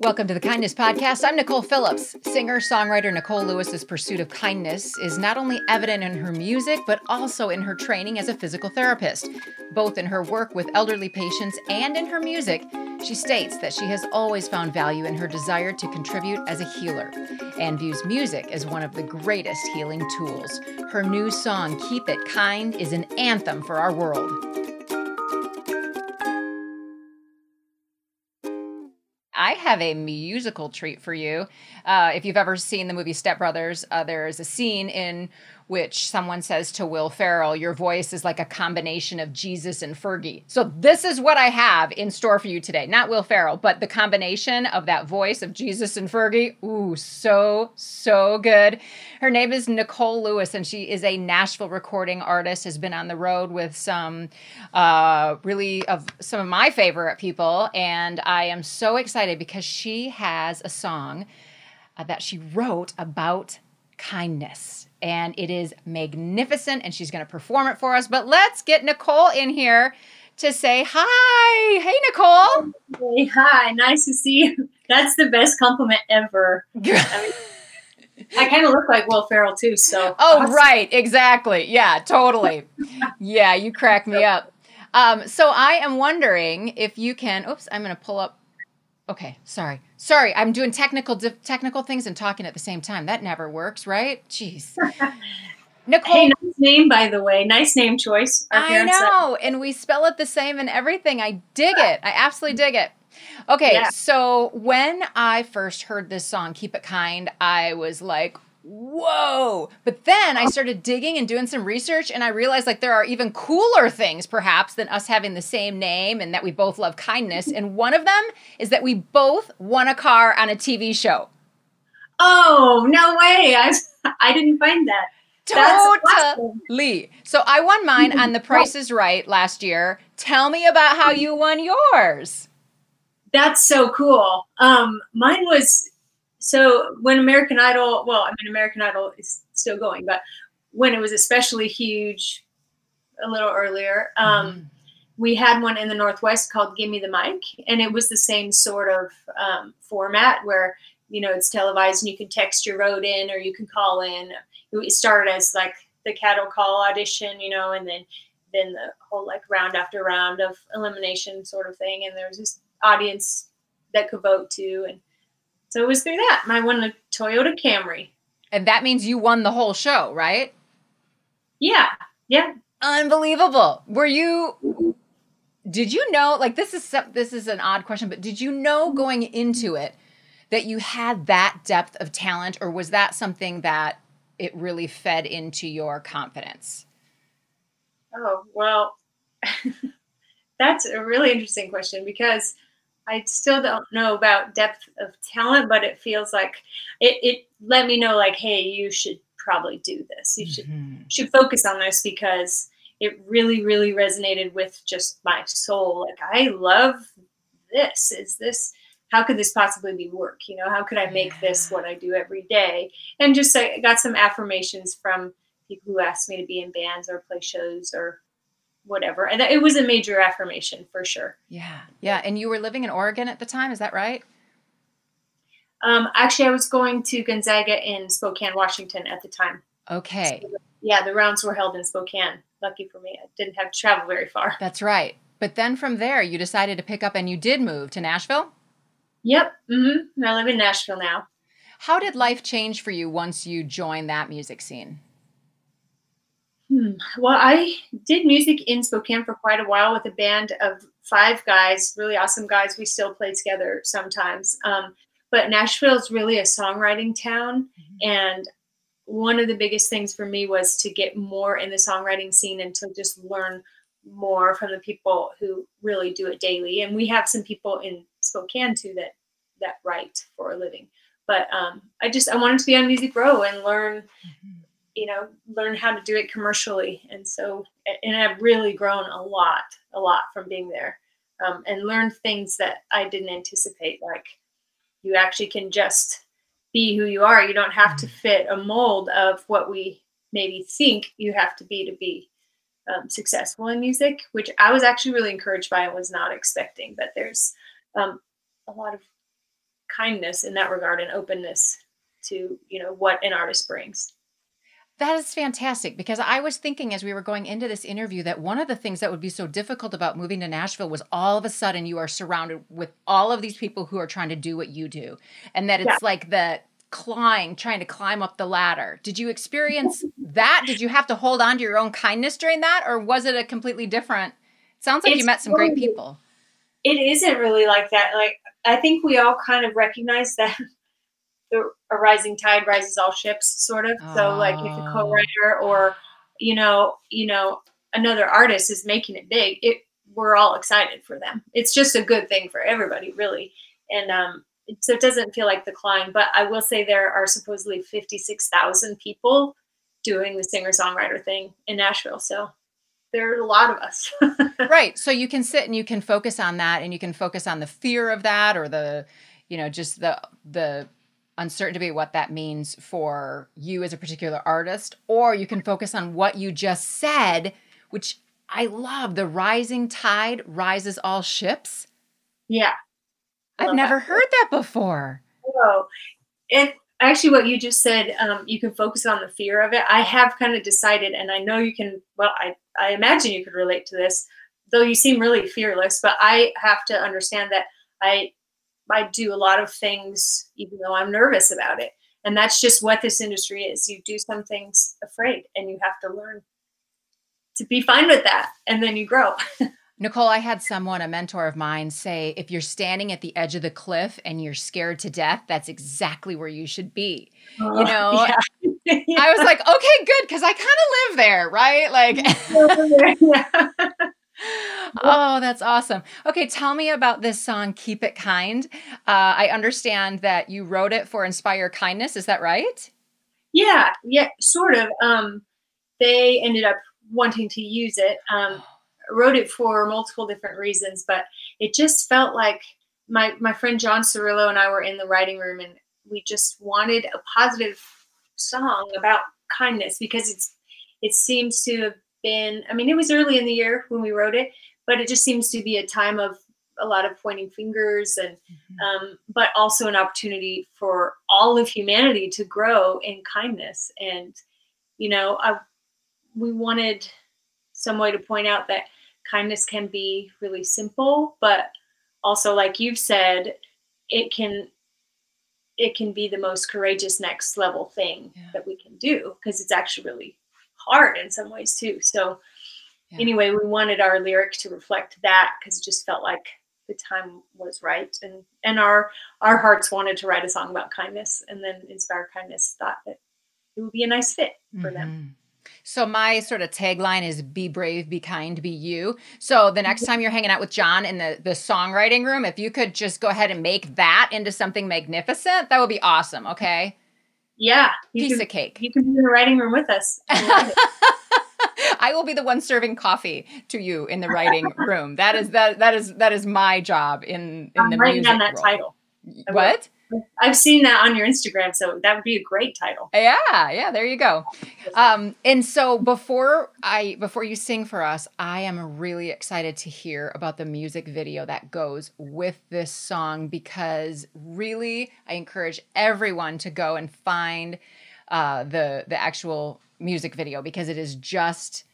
Welcome to the Kindness Podcast. I'm Nicole Phillips. Singer songwriter Nicole Lewis's pursuit of kindness is not only evident in her music, but also in her training as a physical therapist. Both in her work with elderly patients and in her music, she states that she has always found value in her desire to contribute as a healer and views music as one of the greatest healing tools. Her new song, Keep It Kind, is an anthem for our world. I have a musical treat for you. Uh, if you've ever seen the movie Step Brothers, uh, there is a scene in which someone says to Will Ferrell, Your voice is like a combination of Jesus and Fergie. So, this is what I have in store for you today. Not Will Ferrell, but the combination of that voice of Jesus and Fergie. Ooh, so, so good. Her name is Nicole Lewis, and she is a Nashville recording artist, has been on the road with some uh, really of some of my favorite people. And I am so excited because she has a song uh, that she wrote about kindness and it is magnificent and she's going to perform it for us. But let's get Nicole in here to say hi. Hey, Nicole. Hey, hi. Nice to see you. That's the best compliment ever. I, mean, I kind of look like Will Ferrell too, so. Oh, awesome. right. Exactly. Yeah, totally. yeah, you crack me up. Um, so I am wondering if you can. Oops, I'm going to pull up Okay, sorry. Sorry, I'm doing technical technical things and talking at the same time. That never works, right? Jeez. Nicole. Hey, nice name, by the way. Nice name choice. I know, said. and we spell it the same and everything. I dig it. I absolutely dig it. Okay, yeah. so when I first heard this song, "Keep It Kind," I was like, whoa. But then I started digging and doing some research, and I realized like there are even cooler things, perhaps, than us having the same name and that we both love kindness. And one of them is that we both won a car on a TV show. Oh, no way. I, I didn't find that. Totally. So I won mine on The Price is Right last year. Tell me about how you won yours. That's so cool. Um, mine was so when American Idol, well, I mean, American Idol is still going, but when it was especially huge a little earlier, um, mm-hmm. we had one in the Northwest called Give Me the Mic. And it was the same sort of um, format where, you know, it's televised and you can text your vote in or you can call in. It started as like the cattle call audition, you know, and then then the whole like round after round of elimination sort of thing. And there was this audience that could vote too. And so it was through that. And I won a Toyota Camry. And that means you won the whole show, right? Yeah. Yeah. Unbelievable. Were you did you know like this is this is an odd question, but did you know going into it that you had that depth of talent or was that something that it really fed into your confidence? Oh, well, that's a really interesting question because I still don't know about depth of talent, but it feels like it, it let me know like, hey, you should probably do this. You should mm-hmm. should focus on this because it really, really resonated with just my soul. Like I love this. Is this how could this possibly be work? You know, how could I make yeah. this what I do every day? And just I got some affirmations from people who asked me to be in bands or play shows or whatever. And it was a major affirmation for sure. Yeah. Yeah. And you were living in Oregon at the time, is that right? Um, actually, I was going to Gonzaga in Spokane, Washington at the time. Okay. So, yeah, the rounds were held in Spokane. Lucky for me, I didn't have to travel very far. That's right. But then from there, you decided to pick up and you did move to Nashville? Yep. Mm-hmm. I live in Nashville now. How did life change for you once you joined that music scene? Hmm. Well, I did music in Spokane for quite a while with a band of five guys, really awesome guys. We still play together sometimes. Um, but Nashville is really a songwriting town. Mm-hmm. And one of the biggest things for me was to get more in the songwriting scene and to just learn more from the people who really do it daily. And we have some people in Spokane too that that write for a living. But um, I just I wanted to be on Music Row and learn mm-hmm you know learn how to do it commercially. And so and i've really grown a lot a lot from being there um, and learned things that i didn't anticipate. Like you actually can just be who you are. You don't have to mm-hmm. fit a mold of what we maybe think you have to be to be um, successful in music which i was actually really encouraged by and was not expecting. But there's um, a lot of kindness in that regard and openness to you know what an artist brings that is fantastic because I was thinking as we were going into this interview that one of the things that would be so difficult about moving to Nashville was all of a sudden you are surrounded with all of these people who are trying to do what you do. And that it's yeah. like the climb, trying to climb up the ladder. Did you experience that? Did you have to hold on to your own kindness during that? Or was it a completely different? Sounds like it's you met some great people. It isn't really like that. Like, I think we all kind of recognize that the a rising tide rises all ships sort of oh. so like if a oh. co-writer or you know you know another artist is making it big it we're all excited for them it's just a good thing for everybody really and um so it doesn't feel like the climb but i will say there are supposedly 56000 people doing the singer songwriter thing in nashville so there are a lot of us right so you can sit and you can focus on that and you can focus on the fear of that or the you know just the the uncertainty about what that means for you as a particular artist, or you can focus on what you just said, which I love. The rising tide rises all ships. Yeah. I've never that. heard that before. Oh, and actually, what you just said, um, you can focus on the fear of it. I have kind of decided, and I know you can, well, I, I imagine you could relate to this, though you seem really fearless, but I have to understand that I I do a lot of things even though I'm nervous about it. And that's just what this industry is. You do some things afraid and you have to learn to be fine with that and then you grow. Nicole, I had someone, a mentor of mine, say if you're standing at the edge of the cliff and you're scared to death, that's exactly where you should be. Oh, you know, yeah. I was like, okay, good, because I kind of live there, right? Like, yeah. Oh, that's awesome. Okay, tell me about this song, Keep It Kind. Uh, I understand that you wrote it for Inspire Kindness. Is that right? Yeah, yeah, sort of. Um, they ended up wanting to use it. Um, wrote it for multiple different reasons, but it just felt like my my friend John Cirillo and I were in the writing room, and we just wanted a positive song about kindness because it's it seems to have been, I mean, it was early in the year when we wrote it, but it just seems to be a time of a lot of pointing fingers and mm-hmm. um, but also an opportunity for all of humanity to grow in kindness and you know I, we wanted some way to point out that kindness can be really simple but also like you've said it can it can be the most courageous next level thing yeah. that we can do because it's actually really hard in some ways too. So yeah. anyway, we wanted our lyric to reflect that because it just felt like the time was right and and our our hearts wanted to write a song about kindness and then inspire kindness thought that it would be a nice fit for mm-hmm. them so my sort of tagline is be brave, be kind, be you. So the next time you're hanging out with John in the the songwriting room, if you could just go ahead and make that into something magnificent, that would be awesome, okay? Yeah. Piece can, of cake. You can be in the writing room with us. I will be the one serving coffee to you in the writing room. That is that that is that is my job in in I'm the writing music down that role. title. What? I've seen that on your Instagram, so that would be a great title. Yeah, yeah, there you go. Um, and so before I before you sing for us, I am really excited to hear about the music video that goes with this song because really I encourage everyone to go and find uh, the the actual music video because it is just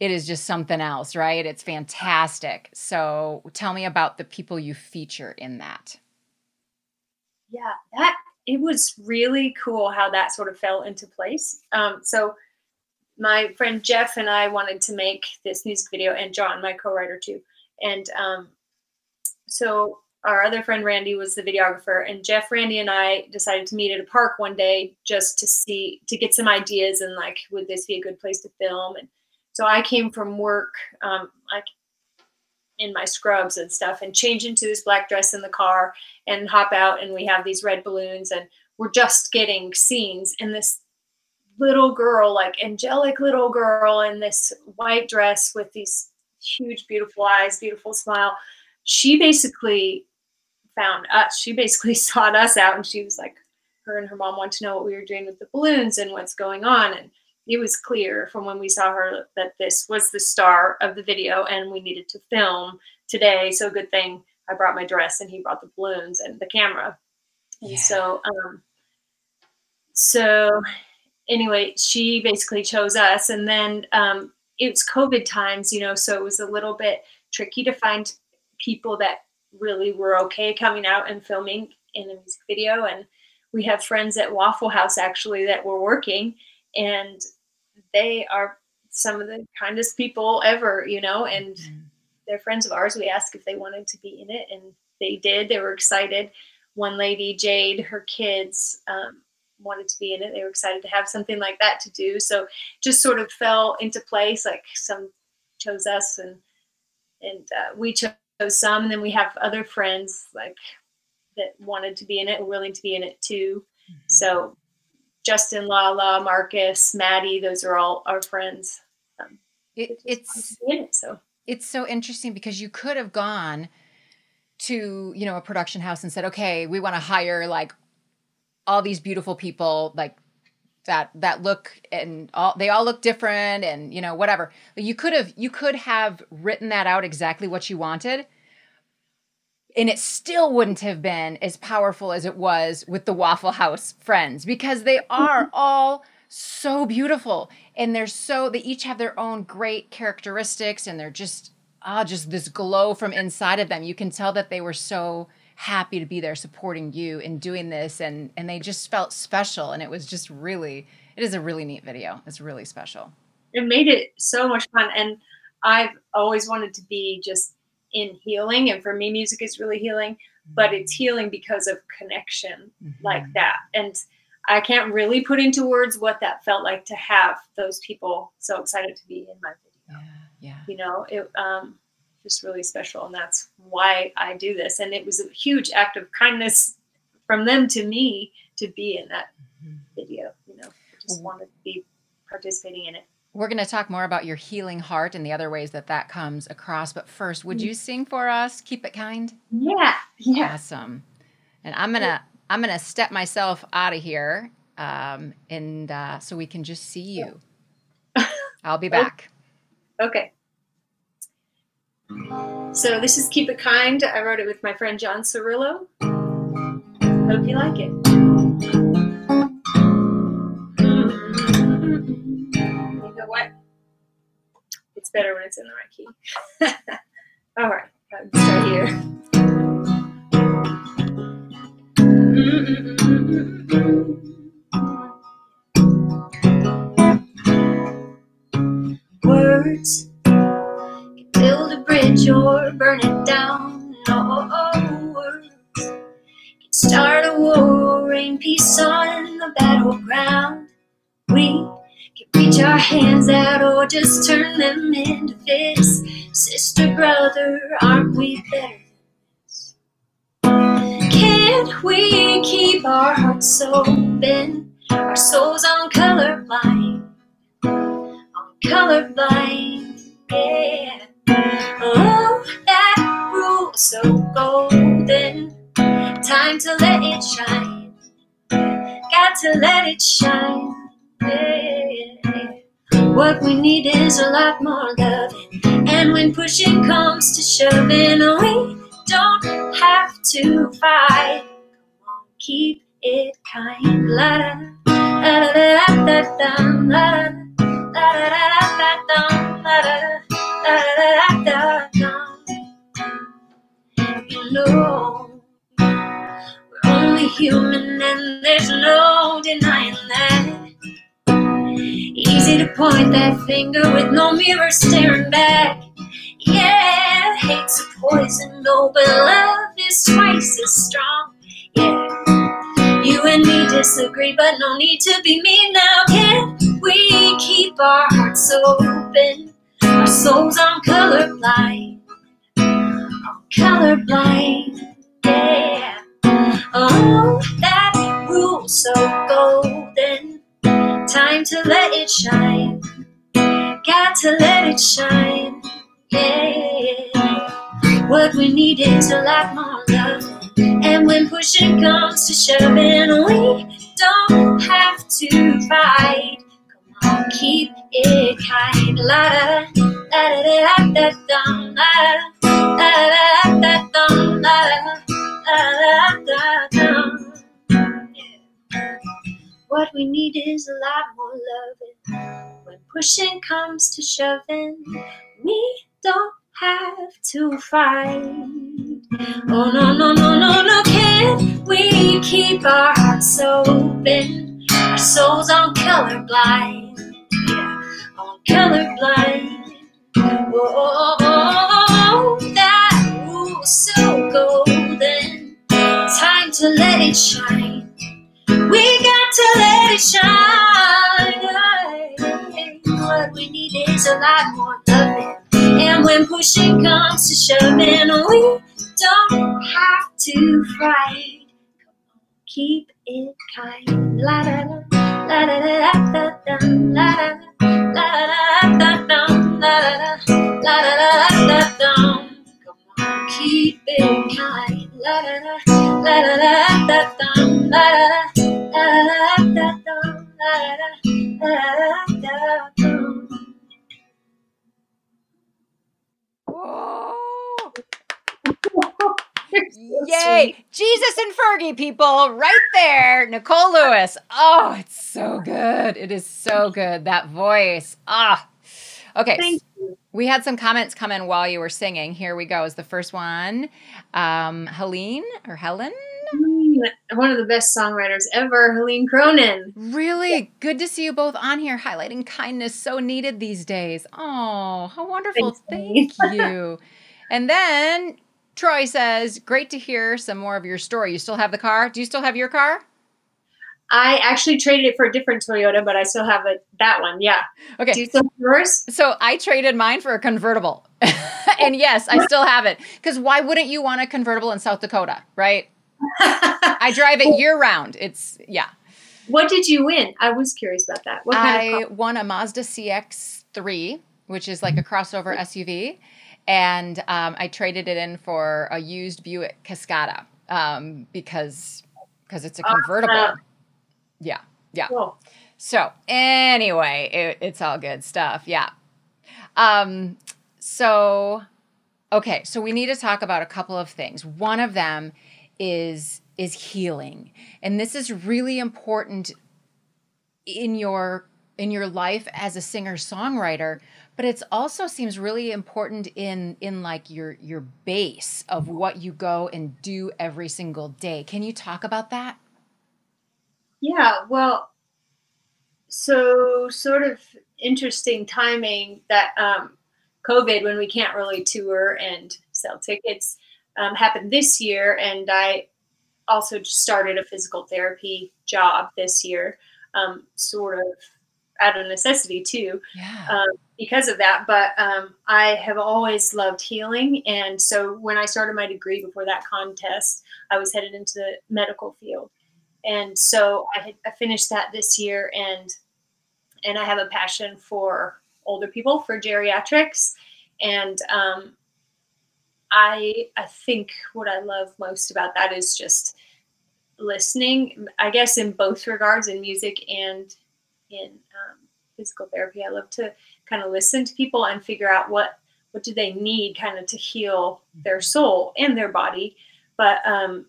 it is just something else, right? It's fantastic. So tell me about the people you feature in that yeah, that it was really cool how that sort of fell into place. Um, so my friend Jeff and I wanted to make this music video, and John, my co-writer too. And um, so our other friend Randy was the videographer, and Jeff, Randy, and I decided to meet at a park one day just to see to get some ideas and like, would this be a good place to film? And so I came from work. Um, in my scrubs and stuff and change into this black dress in the car and hop out and we have these red balloons and we're just getting scenes and this little girl like angelic little girl in this white dress with these huge beautiful eyes beautiful smile she basically found us she basically sought us out and she was like her and her mom want to know what we were doing with the balloons and what's going on and it was clear from when we saw her that this was the star of the video and we needed to film today. So good thing I brought my dress and he brought the balloons and the camera. And yeah. so, um, so anyway, she basically chose us, and then um, it's COVID times, you know, so it was a little bit tricky to find people that really were okay coming out and filming in a music video. And we have friends at Waffle House actually that were working, and they are some of the kindest people ever, you know, and mm-hmm. they're friends of ours. We asked if they wanted to be in it, and they did. They were excited. One lady, Jade, her kids um, wanted to be in it. They were excited to have something like that to do. So just sort of fell into place. Like some chose us, and and uh, we chose some, and then we have other friends like that wanted to be in it and willing to be in it too. Mm-hmm. So Justin, Lala, Marcus, Maddie, those are all our friends. Um, it, it's it, so it's so interesting because you could have gone to you know a production house and said, okay, we want to hire like all these beautiful people, like that that look and all they all look different and you know whatever. But you could have you could have written that out exactly what you wanted and it still wouldn't have been as powerful as it was with the Waffle House friends because they are all so beautiful and they're so they each have their own great characteristics and they're just ah just this glow from inside of them. You can tell that they were so happy to be there supporting you in doing this and and they just felt special and it was just really it is a really neat video. It's really special. It made it so much fun and I've always wanted to be just in healing and for me music is really healing but it's mm-hmm. healing because of connection mm-hmm. like that and i can't really put into words what that felt like to have those people so excited to be in my video yeah, yeah. you know it um just really special and that's why i do this and it was a huge act of kindness from them to me to be in that mm-hmm. video you know I just wanted to be participating in it we're going to talk more about your healing heart and the other ways that that comes across. But first, would you sing for us? Keep it kind. Yeah. Yeah. Awesome. And I'm gonna I'm gonna step myself out of here, um, and uh, so we can just see you. I'll be back. Okay. So this is Keep It Kind. I wrote it with my friend John Cirillo. Hope you like it. Better when it's in the right key. All right, start here. Words can build a bridge or burn it down. No words can start a war, rain peace on the battleground. Our hands out or just turn them into fists. Sister, brother, aren't we better Can't we keep our hearts open, our souls on colorblind, on colorblind, yeah. Oh, that rule so golden, time to let it shine, got to let it shine. What we need is a lot more loving. And when pushing comes to shoving, we don't have to fight. Come on, keep it kind. La da da da da da da da da da da da da You know, we're only human, and there's no denying. Easy to point that finger with no mirror staring back. Yeah, hate's a poison, no, but love is twice as strong. Yeah, you and me disagree, but no need to be mean now. Can we keep our hearts open? Our souls on colorblind, on colorblind. Yeah, oh, that rule so to let it shine. Got to let it shine. Yeah. What we need is a lot more love. And when pushing comes to shoving, we don't have to fight. Come on, keep it kind. La da da da da da da da da da da da da da da da da what we need is a lot more loving. When pushing comes to shoving, we don't have to fight. Oh no no no no no! Can we keep our hearts open? Our souls on colorblind, yeah, on colorblind. Oh, shine. What we need is a lot more loving. And when pushing comes to shoving, we don't have to fight. Keep it kind. La da da, la da da da da da, la da da, la da da da, la da da, la da da da da. Come on, keep it kind. La da da, la da da da da, la da Yay! Jesus and Fergie, people, right there. Nicole Lewis. Oh, it's so good. It is so good. That voice. Ah. Okay. Thank you. We had some comments come in while you were singing. Here we go. Is the first one. Um, Helene or Helen? One of the best songwriters ever, Helene Cronin. Really good to see you both on here, highlighting kindness so needed these days. Oh, how wonderful! Thanks, Thank you. And then Troy says, "Great to hear some more of your story. You still have the car? Do you still have your car? I actually traded it for a different Toyota, but I still have it, that one. Yeah. Okay. Do you still have yours? So I traded mine for a convertible, and yes, I still have it. Because why wouldn't you want a convertible in South Dakota, right? I drive it year round. It's yeah. what did you win? I was curious about that. What kind I of car? won a Mazda CX-3, which is like a crossover SUV, and um, I traded it in for a used Buick Cascada um, because because it's a convertible. Awesome. Yeah, yeah. Cool. So anyway, it, it's all good stuff. Yeah. Um. So, okay. So we need to talk about a couple of things. One of them is is healing, and this is really important in your in your life as a singer songwriter but it's also seems really important in in like your your base of what you go and do every single day. Can you talk about that? Yeah, well, so sort of interesting timing that um, COVID, when we can't really tour and sell tickets, um, happened this year. And I also just started a physical therapy job this year, um, sort of out of necessity too. yeah um, because of that. But um, I have always loved healing. And so when I started my degree before that contest, I was headed into the medical field. And so I, had, I finished that this year and and I have a passion for older people, for geriatrics. And um, I I think what I love most about that is just listening. I guess in both regards, in music and in um, physical therapy. I love to kind of listen to people and figure out what what do they need kind of to heal their soul and their body. But um,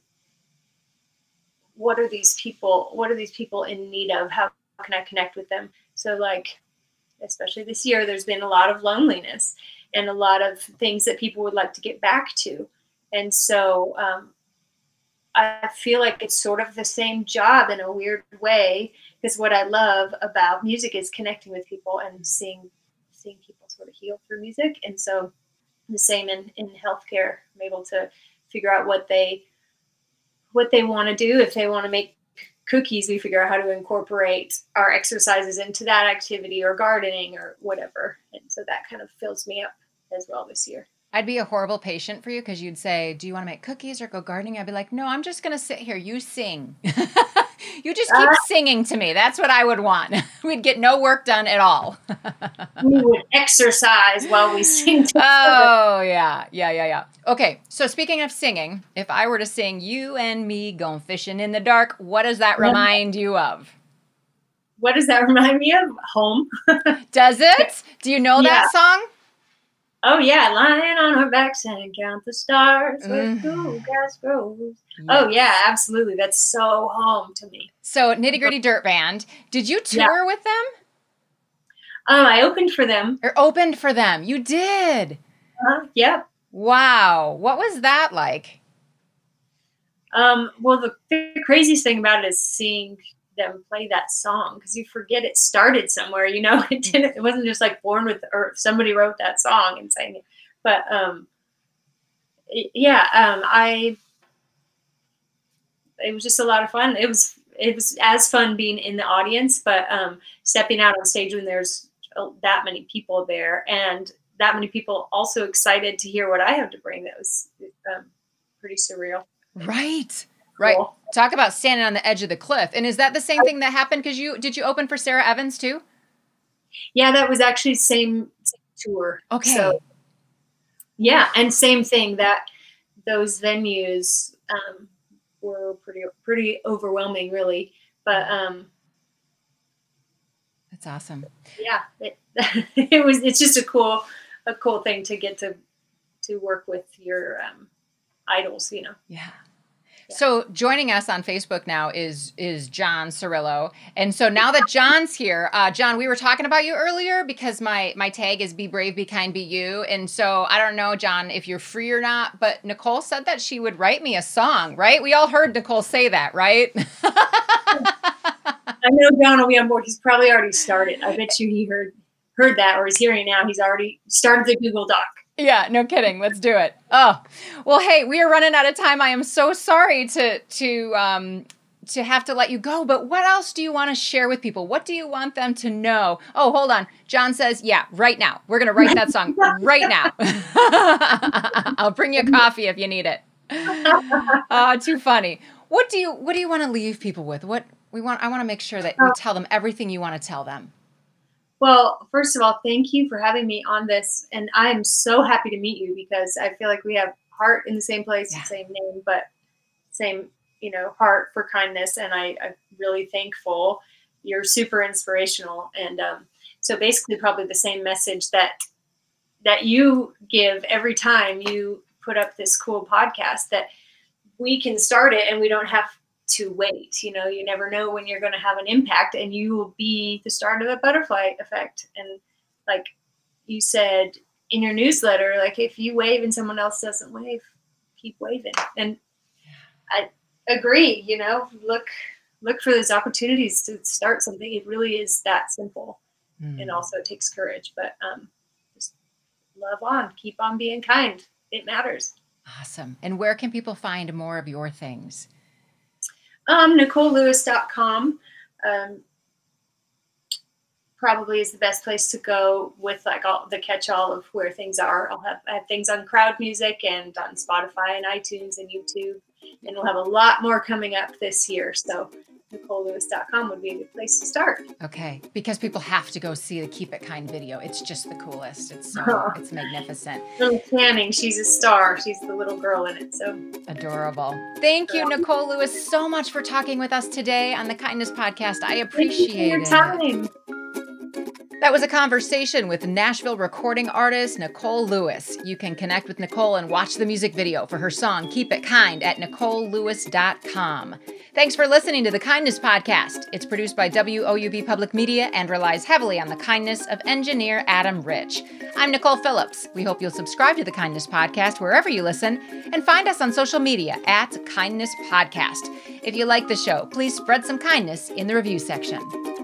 what are these people? What are these people in need of? How can I connect with them? So like, especially this year, there's been a lot of loneliness and a lot of things that people would like to get back to. And so um, I feel like it's sort of the same job in a weird way because what I love about music is connecting with people and seeing seeing people sort of heal through music. And so the same in, in healthcare. I'm able to figure out what they what they want to do. If they want to make cookies, we figure out how to incorporate our exercises into that activity or gardening or whatever. And so that kind of fills me up as well this year. I'd be a horrible patient for you because you'd say, Do you want to make cookies or go gardening? I'd be like, No, I'm just going to sit here. You sing. you just keep Ah. singing to me. That's what I would want. We'd get no work done at all. We would exercise while we sing. oh, yeah. Yeah, yeah, yeah. Okay. So, speaking of singing, if I were to sing You and Me Going Fishing in the Dark, what does that remind you of? What does that remind me of? Home. Does it? Do you know Yeah. that song? Oh yeah, lying on our backs and count the stars Mm. cool grass grows. Oh yeah, absolutely. That's so home to me. So Nitty Gritty Dirt Band, did you Yeah. tour with them Um, I opened for them. or opened for them? You did. Uh, yeah. Wow. What was that like? Um, well, the, the craziest thing about it is seeing them play that song because you forget it started somewhere. You know, it didn't. It wasn't just like born with or somebody wrote that song and sang it. But um, yeah, um, I. It was just a lot of fun. It was it was as fun being in the audience, but um, stepping out on stage when there's uh, that many people there and that many people also excited to hear what I have to bring. That was um, pretty surreal. Right. Right. Cool. Talk about standing on the edge of the cliff. And is that the same thing that happened? Because you did you open for Sara Evans too? Yeah, that was actually same, same tour. Okay. So, yeah, and same thing that those venues um, were pretty pretty overwhelming, really. But um, That's awesome. yeah, it, it was. It's just a cool a cool thing to get to to work with your um, idols. You know. Yeah. Yeah. So joining us on Facebook now is is John Cirillo, and so now that John's here, uh, John, we were talking about you earlier because my my tag is "Be brave, be kind, be you," and so I don't know, John, if you're free or not, but Nicole said that she would write me a song, right? We all heard Nicole say that, right? I know John will be on board. He's probably already started. I bet you he heard heard that or is hearing it now. He's already started the Google Doc. Yeah, no kidding. Let's do it. Oh, well, hey, we are running out of time. I am so sorry to to um to have to let you go. But what else do you want to share with people? What do you want them to know? Oh, hold on. John says, "Yeah, right now. We're gonna write that song right now. I'll bring you a coffee if you need it." Oh, too funny. What do you What do you want to leave people with? What we want? I want to make sure that you tell them everything you want to tell them. Well, first of all, thank you for having me on this. And I am so happy to meet you because I feel like we have heart in the same place, Yeah. same name, but same, you know, heart for kindness. And I, I'm really thankful. You're super inspirational. And um, so basically probably the same message that that you give every time you put up this cool podcast that we can start it and we don't have to wait. You know, you never know when you're going to have an impact, and you will be the start of a butterfly effect. And like you said in your newsletter, like if you wave and someone else doesn't wave, keep waving. And I agree. You know, look look for those opportunities to start something. It really is that simple, Hmm. and also it takes courage. But um, just love on, keep on being kind. It matters. Awesome. And where can people find more of your things? Um, NicoleLewis.com um, probably is the best place to go with like all the catch-all of where things are. I'll have have things on Crowd Music and on Spotify and iTunes and YouTube, and we'll have a lot more coming up this year. So NicoleLewis.com would be a good place to start. Okay, because people have to go see the Keep It Kind video. It's just the coolest. It's so Aw. it's magnificent, Little Canning, she's a star. She's the little girl in it. So adorable. Thank you, Nicole Lewis, so much for talking with us today on the Kindness Podcast. I thank you for appreciate your it. time. That was a conversation with Nashville recording artist Nicole Lewis. You can connect with Nicole and watch the music video for her song Keep It Kind at NicoleLewis.com. Thanks for listening to the Kindness Podcast. It's produced by WOUB Public Media and relies heavily on the kindness of engineer Adam Rich. I'm Nicole Phillips. We hope you'll subscribe to the Kindness Podcast wherever you listen and find us on social media at Kindness Podcast. If you like the show, please spread some kindness in the review section.